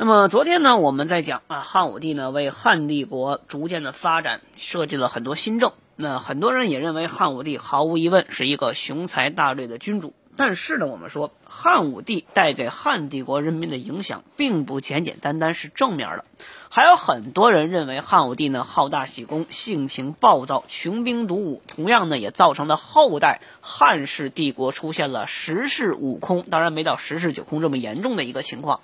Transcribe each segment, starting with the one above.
那么昨天呢，我们在讲啊，汉武帝呢为汉帝国逐渐的发展设计了很多新政。那很多人也认为汉武帝毫无疑问是一个雄才大略的君主。但是呢，我们说汉武帝带给汉帝国人民的影响，并不简简单单是正面的，还有很多人认为汉武帝呢好大喜功、性情暴躁、穷兵黩武，同样呢也造成了后代汉室帝国出现了十室五空，当然没到十室九空这么严重的一个情况。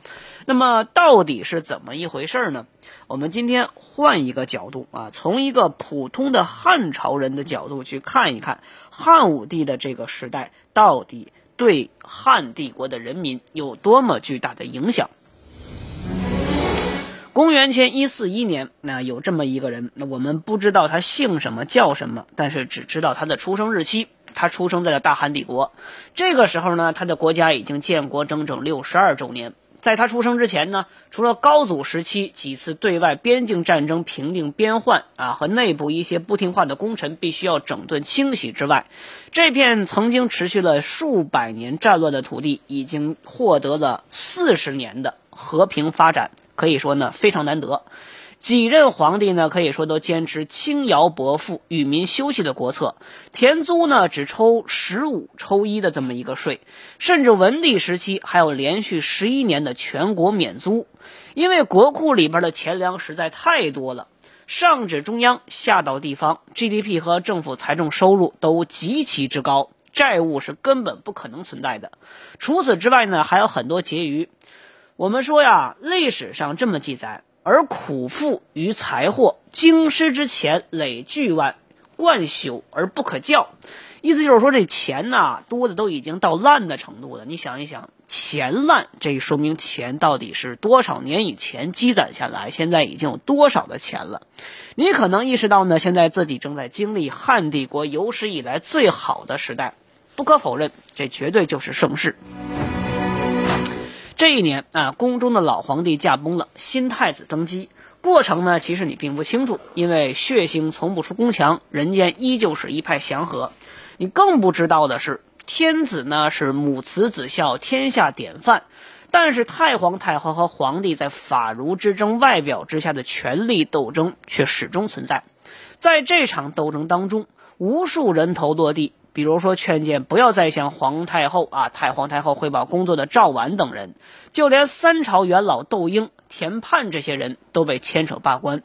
那么到底是怎么一回事呢？我们今天换一个角度啊，从一个普通的汉朝人的角度去看一看汉武帝的这个时代到底。对汉帝国的人民有多么巨大的影响？公元前一四一年，那有这么一个人，那我们不知道他姓什么叫什么，但是只知道他的出生日期。他出生在了大汉帝国，这个时候呢，他的国家已经建国整整六十二周年。在他出生之前呢，除了高祖时期几次对外边境战争平定边患啊，和内部一些不听话的功臣必须要整顿清洗之外，这片曾经持续了数百年战乱的土地，已经获得了四十年的和平发展，可以说呢非常难得。几任皇帝呢，可以说都坚持轻徭薄赋、与民休息的国策，田租呢只抽十五抽一的这么一个税，甚至文帝时期还有连续十一年的全国免租，因为国库里边的钱粮实在太多了，上至中央，下到地方，GDP 和政府财政收入都极其之高，债务是根本不可能存在的。除此之外呢，还有很多结余。我们说呀，历史上这么记载。而苦富于财货，京师之钱累巨万，贯朽而不可教。意思就是说，这钱呐多的都已经到烂的程度了。你想一想，钱烂，这说明钱到底是多少年以前积攒下来，现在已经有多少的钱了？你可能意识到呢，现在自己正在经历汉帝国有史以来最好的时代。不可否认，这绝对就是盛世。这一年啊，宫中的老皇帝驾崩了，新太子登基。过程呢，其实你并不清楚，因为血腥从不出宫墙，人间依旧是一派祥和。你更不知道的是，天子呢是母慈子孝，天下典范。但是太皇太后和皇帝在法儒之争、外表之下的权力斗争却始终存在。在这场斗争当中，无数人头落地。比如说，劝谏不要再向皇太后啊、太皇太后汇报工作的赵绾等人，就连三朝元老窦婴、田盼这些人都被牵扯罢官。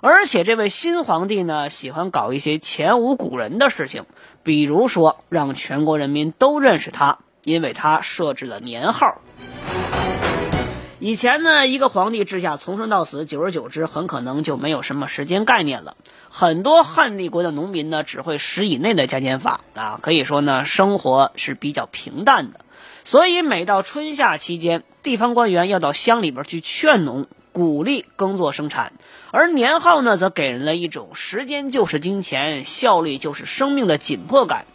而且，这位新皇帝呢，喜欢搞一些前无古人的事情，比如说让全国人民都认识他，因为他设置了年号。以前呢，一个皇帝治下从生到死，久而久之，很可能就没有什么时间概念了。很多汉帝国的农民呢，只会十以内的加减法啊，可以说呢，生活是比较平淡的。所以每到春夏期间，地方官员要到乡里边去劝农，鼓励耕作生产。而年号呢，则给人了一种时间就是金钱，效率就是生命的紧迫感。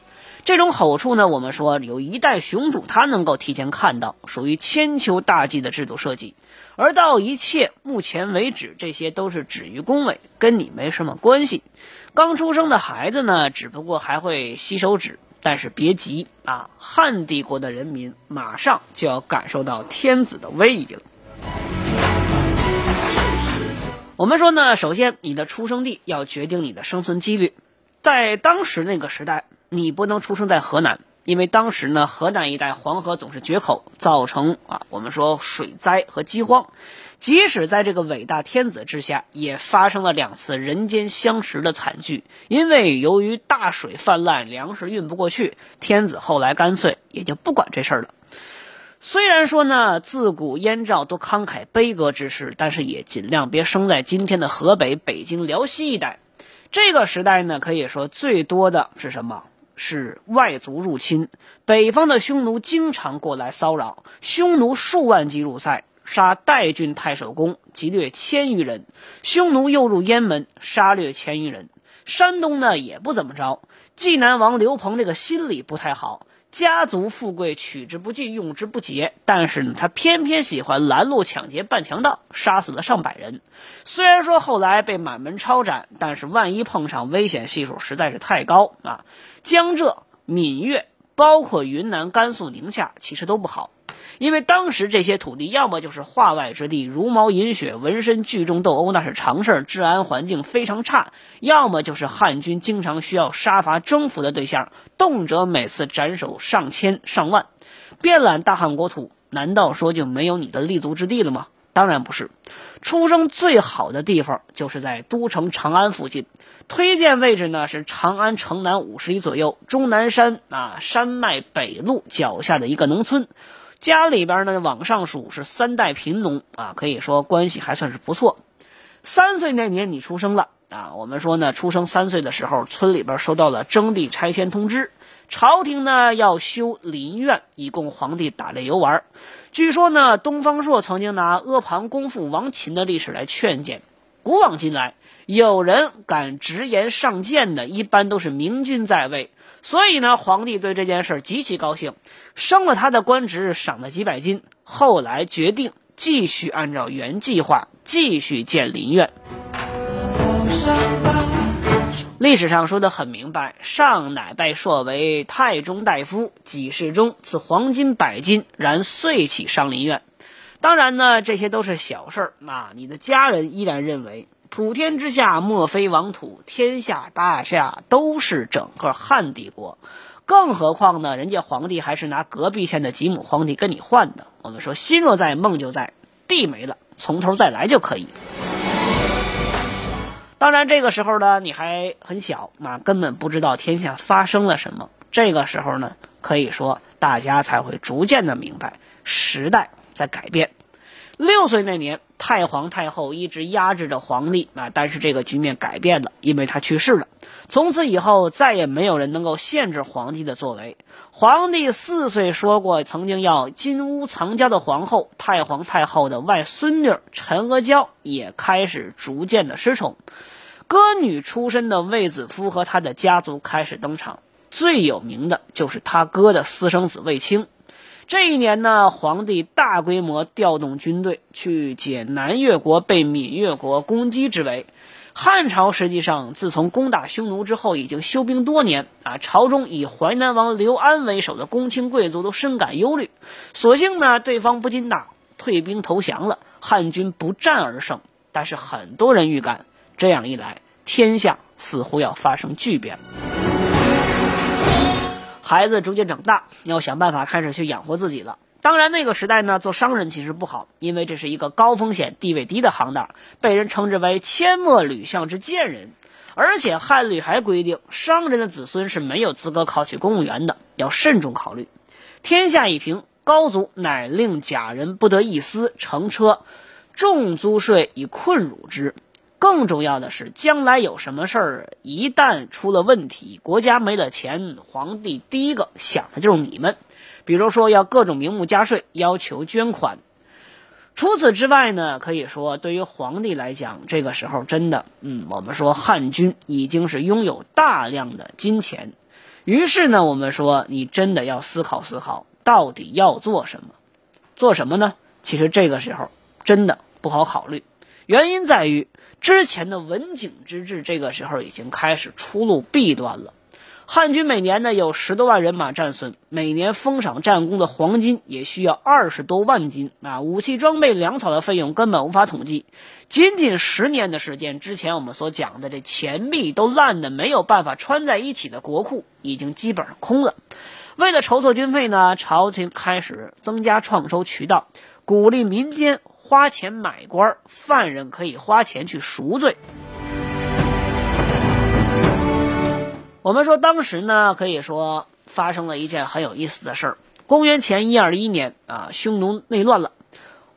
这种好处呢，我们说有一代雄主，他能够提前看到，属于千秋大计的制度设计。而到一切目前为止，这些都是止于恭维，跟你没什么关系。刚出生的孩子呢，只不过还会吸手指，但是别急啊，汉帝国的人民马上就要感受到天子的威仪了。我们说呢，首先你的出生地要决定你的生存几率，在当时那个时代。你不能出生在河南，因为当时呢，河南一带黄河总是决口，造成啊，我们说水灾和饥荒。即使在这个伟大天子之下，也发生了两次人间相识的惨剧。因为由于大水泛滥，粮食运不过去，天子后来干脆也就不管这事儿了。虽然说呢，自古燕赵都慷慨悲歌之士，但是也尽量别生在今天的河北、北京、辽西一带。这个时代呢，可以说最多的是什么？是外族入侵，北方的匈奴经常过来骚扰，匈奴数万级入塞，杀代郡太守公，击掠千余人；匈奴又入燕门，杀掠千余人。山东呢也不怎么着，济南王刘鹏这个心里不太好，家族富贵取之不尽，用之不竭，但是呢他偏偏喜欢拦路抢劫扮强盗，杀死了上百人。虽然说后来被满门抄斩，但是万一碰上危险系数实在是太高啊！江浙、闽粤，包括云南、甘肃、宁夏，其实都不好。因为当时这些土地要么就是化外之地，茹毛饮血、纹身聚众斗殴那是常事儿，治安环境非常差；要么就是汉军经常需要杀伐征服的对象，动辄每次斩首上千上万。遍览大汉国土，难道说就没有你的立足之地了吗？当然不是。出生最好的地方就是在都城长安附近，推荐位置呢是长安城南五十里左右，终南山啊山脉北路脚下的一个农村。家里边呢，往上数是三代贫农啊，可以说关系还算是不错。三岁那年你出生了啊，我们说呢，出生三岁的时候，村里边收到了征地拆迁通知，朝廷呢要修林苑，以供皇帝打猎游玩。据说呢，东方朔曾经拿阿房宫父王秦的历史来劝谏。古往今来，有人敢直言上谏的，一般都是明君在位。所以呢，皇帝对这件事极其高兴，升了他的官职，赏了几百金。后来决定继续按照原计划继续建林苑。历史上说的很明白，上乃拜硕为太中大夫，几世中赐黄金百斤，然遂起上林苑。当然呢，这些都是小事儿啊。你的家人依然认为。普天之下莫非王土，天下大夏都是整个汉帝国。更何况呢，人家皇帝还是拿隔壁县的几亩荒地跟你换的。我们说心若在，梦就在，地没了，从头再来就可以。当然，这个时候呢，你还很小，那根本不知道天下发生了什么。这个时候呢，可以说大家才会逐渐的明白时代在改变。六岁那年，太皇太后一直压制着皇帝啊，但是这个局面改变了，因为他去世了。从此以后，再也没有人能够限制皇帝的作为。皇帝四岁说过，曾经要金屋藏娇的皇后太皇太后的外孙女陈阿娇也开始逐渐的失宠。歌女出身的卫子夫和他的家族开始登场，最有名的就是他哥的私生子卫青。这一年呢，皇帝大规模调动军队去解南越国被闽越国攻击之围。汉朝实际上自从攻打匈奴之后，已经休兵多年啊。朝中以淮南王刘安为首的公卿贵族都深感忧虑。所幸呢，对方不禁打，退兵投降了，汉军不战而胜。但是很多人预感，这样一来，天下似乎要发生巨变了。孩子逐渐长大，要想办法开始去养活自己了。当然，那个时代呢，做商人其实不好，因为这是一个高风险、地位低的行当，被人称之为“阡陌吕相之贱人”。而且汉律还规定，商人的子孙是没有资格考取公务员的，要慎重考虑。天下已平，高祖乃令假人不得一丝，乘车，重租税以困辱之。更重要的是，将来有什么事儿，一旦出了问题，国家没了钱，皇帝第一个想的就是你们。比如说，要各种名目加税，要求捐款。除此之外呢，可以说，对于皇帝来讲，这个时候真的，嗯，我们说汉军已经是拥有大量的金钱。于是呢，我们说，你真的要思考思考，到底要做什么？做什么呢？其实这个时候真的不好考虑，原因在于。之前的文景之治，这个时候已经开始初露弊端了。汉军每年呢有十多万人马战损，每年封赏战功的黄金也需要二十多万斤啊！武器装备、粮草的费用根本无法统计。仅仅十年的时间，之前我们所讲的这钱币都烂的没有办法穿在一起的国库，已经基本上空了。为了筹措军费呢，朝廷开始增加创收渠道，鼓励民间。花钱买官，犯人可以花钱去赎罪。我们说当时呢，可以说发生了一件很有意思的事儿。公元前一二一年啊，匈奴内乱了，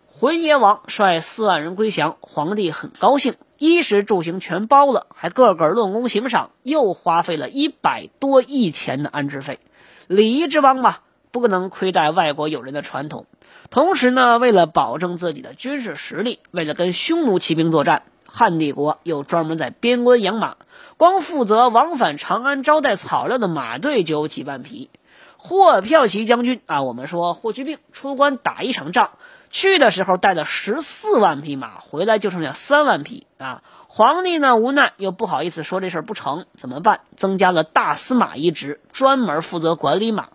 浑邪王率四万人归降，皇帝很高兴，衣食住行全包了，还个个论功行赏，又花费了一百多亿钱的安置费。礼仪之邦嘛，不能亏待外国友人的传统。同时呢，为了保证自己的军事实力，为了跟匈奴骑兵作战，汉帝国又专门在边关养马，光负责往返长安招待草料的马队就有几万匹。霍骠骑将军啊，我们说霍去病出关打一场仗，去的时候带了十四万匹马，回来就剩下三万匹啊。皇帝呢无奈又不好意思说这事儿不成，怎么办？增加了大司马一职，专门负责管理马。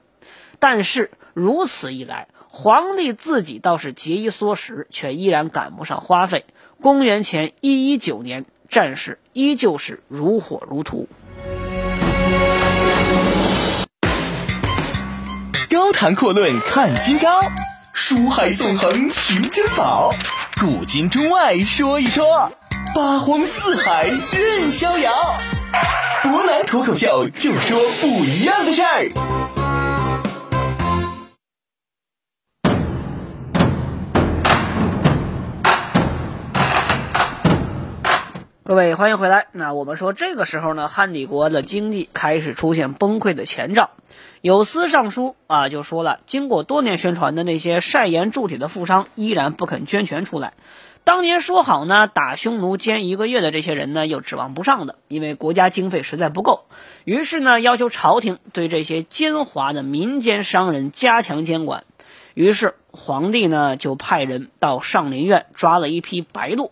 但是如此一来，皇帝自己倒是节衣缩食，却依然赶不上花费。公元前一一九年，战事依旧是如火如荼。高谈阔论看今朝，书海纵横寻珍宝，古今中外说一说，八荒四海任逍遥。博南脱口秀就说不一样的事儿。各位欢迎回来。那我们说这个时候呢，汉帝国的经济开始出现崩溃的前兆。有司尚书啊，就说了，经过多年宣传的那些晒盐铸铁的富商依然不肯捐钱出来。当年说好呢，打匈奴煎一个月的这些人呢，又指望不上的，因为国家经费实在不够。于是呢，要求朝廷对这些奸猾的民间商人加强监管。于是皇帝呢，就派人到上林苑抓了一批白鹿。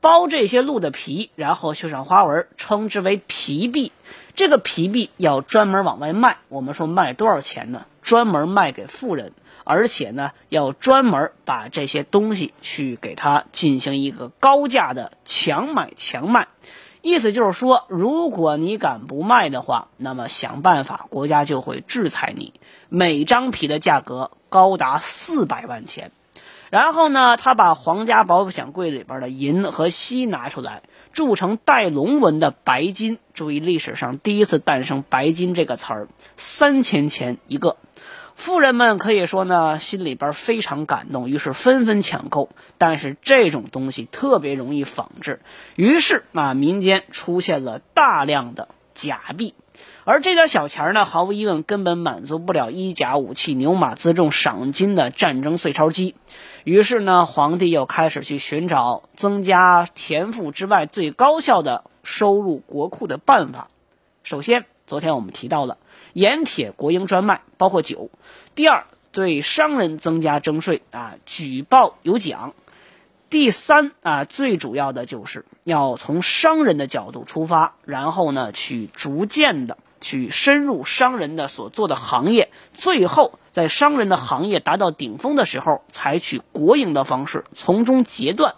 包这些鹿的皮，然后绣上花纹，称之为皮币。这个皮币要专门往外卖。我们说卖多少钱呢？专门卖给富人，而且呢，要专门把这些东西去给他进行一个高价的强买强卖。意思就是说，如果你敢不卖的话，那么想办法，国家就会制裁你。每张皮的价格高达四百万钱。然后呢，他把皇家保险柜里边的银和锡拿出来，铸成带龙纹的白金。注意，历史上第一次诞生“白金”这个词儿，三千钱一个。富人们可以说呢，心里边非常感动，于是纷纷抢购。但是这种东西特别容易仿制，于是啊，民间出现了大量的假币。而这点小钱呢，毫无疑问根本满足不了衣甲武器、牛马辎重、赏金的战争碎钞机。于是呢，皇帝又开始去寻找增加田赋之外最高效的收入国库的办法。首先，昨天我们提到了盐铁国营专卖，包括酒；第二，对商人增加征税啊，举报有奖；第三啊，最主要的就是要从商人的角度出发，然后呢，去逐渐的去深入商人的所做的行业，最后。在商人的行业达到顶峰的时候，采取国营的方式从中截断。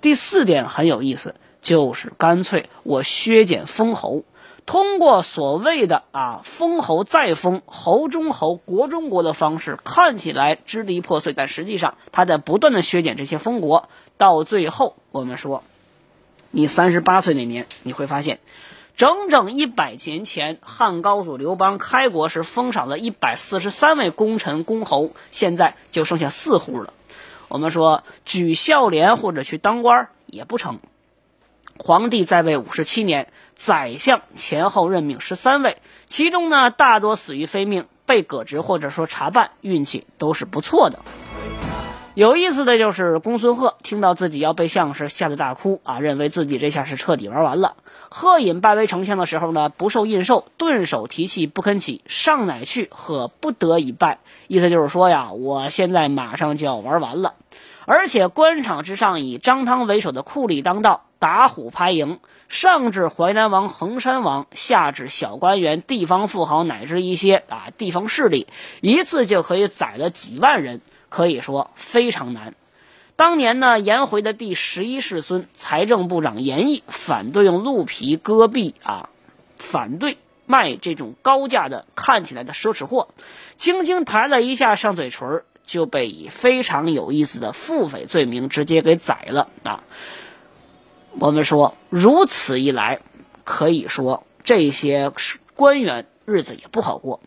第四点很有意思，就是干脆我削减封侯，通过所谓的啊封侯再封，侯中侯，国中国的方式，看起来支离破碎，但实际上他在不断的削减这些封国。到最后，我们说，你三十八岁那年，你会发现。整整一百年前，汉高祖刘邦开国时封赏了一百四十三位功臣公侯，现在就剩下四户了。我们说举孝廉或者去当官也不成。皇帝在位五十七年，宰相前后任命十三位，其中呢大多死于非命，被革职或者说查办，运气都是不错的。有意思的就是公孙贺听到自己要被相时，吓得大哭啊，认为自己这下是彻底玩完了。贺隐拜为丞相的时候呢，不受印绶，顿首提气不肯起，上乃去，贺不得已拜。意思就是说呀，我现在马上就要玩完了。而且官场之上，以张汤为首的酷吏当道，打虎拍蝇，上至淮南王、衡山王，下至小官员、地方富豪，乃至一些啊地方势力，一次就可以宰了几万人。可以说非常难。当年呢，颜回的第十一世孙财政部长严毅反对用鹿皮戈壁啊，反对卖这种高价的看起来的奢侈货，轻轻抬了一下上嘴唇，就被以非常有意思的腹诽罪名直接给宰了啊。我们说，如此一来，可以说这些官员日子也不好过。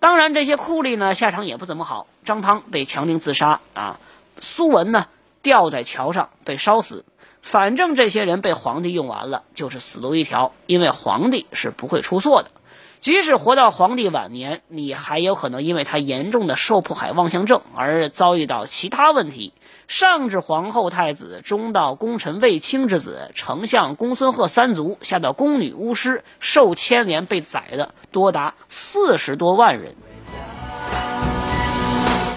当然，这些酷吏呢，下场也不怎么好。张汤被强令自杀啊，苏文呢吊在桥上被烧死。反正这些人被皇帝用完了，就是死路一条，因为皇帝是不会出错的。即使活到皇帝晚年，你还有可能因为他严重的受迫害妄想症而遭遇到其他问题。上至皇后太子，中到功臣卫青之子、丞相公孙贺三族，下到宫女巫师，受牵连被宰的多达四十多万人。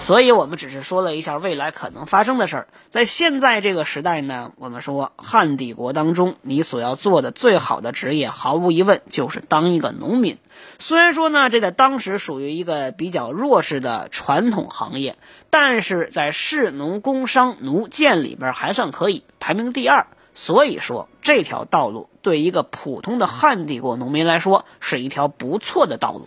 所以，我们只是说了一下未来可能发生的事儿。在现在这个时代呢，我们说汉帝国当中，你所要做的最好的职业，毫无疑问就是当一个农民。虽然说呢，这在当时属于一个比较弱势的传统行业，但是在士农工商奴建里边还算可以，排名第二。所以说，这条道路对一个普通的汉帝国农民来说，是一条不错的道路。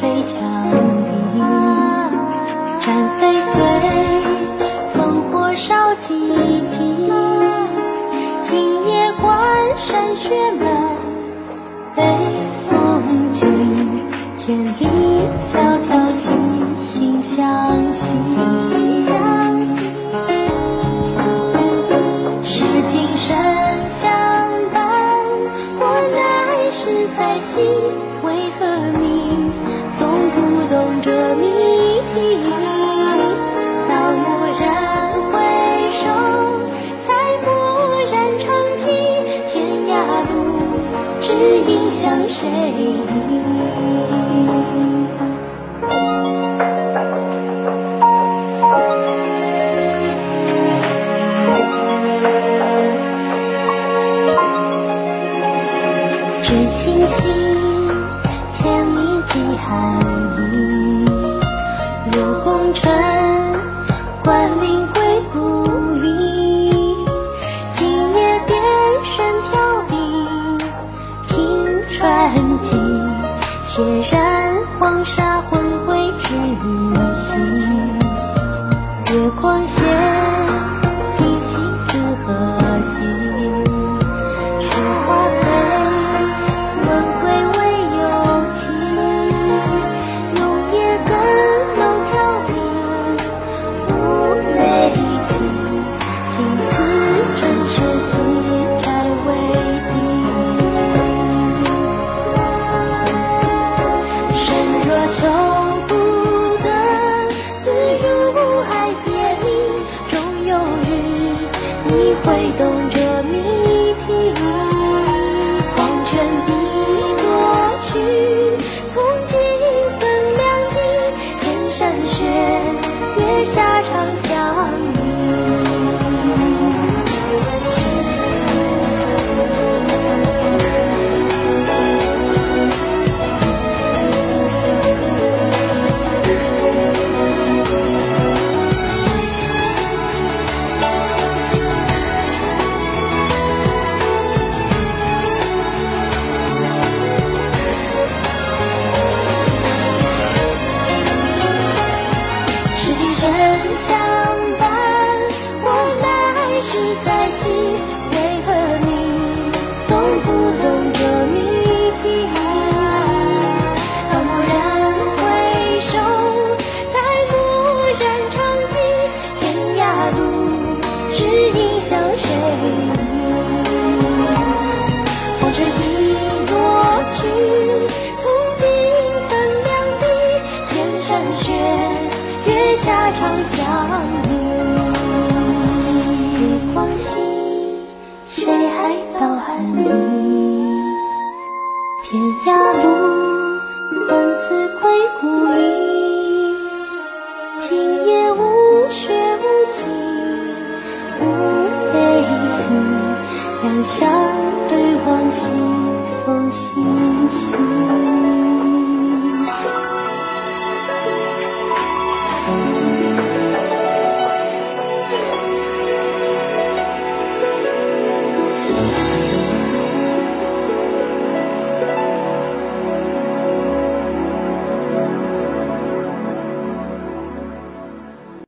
水饺影向谁依？分享。天涯路，闻自归故里。今夜无雪，无晴，无悲喜。两相对望，西风习习。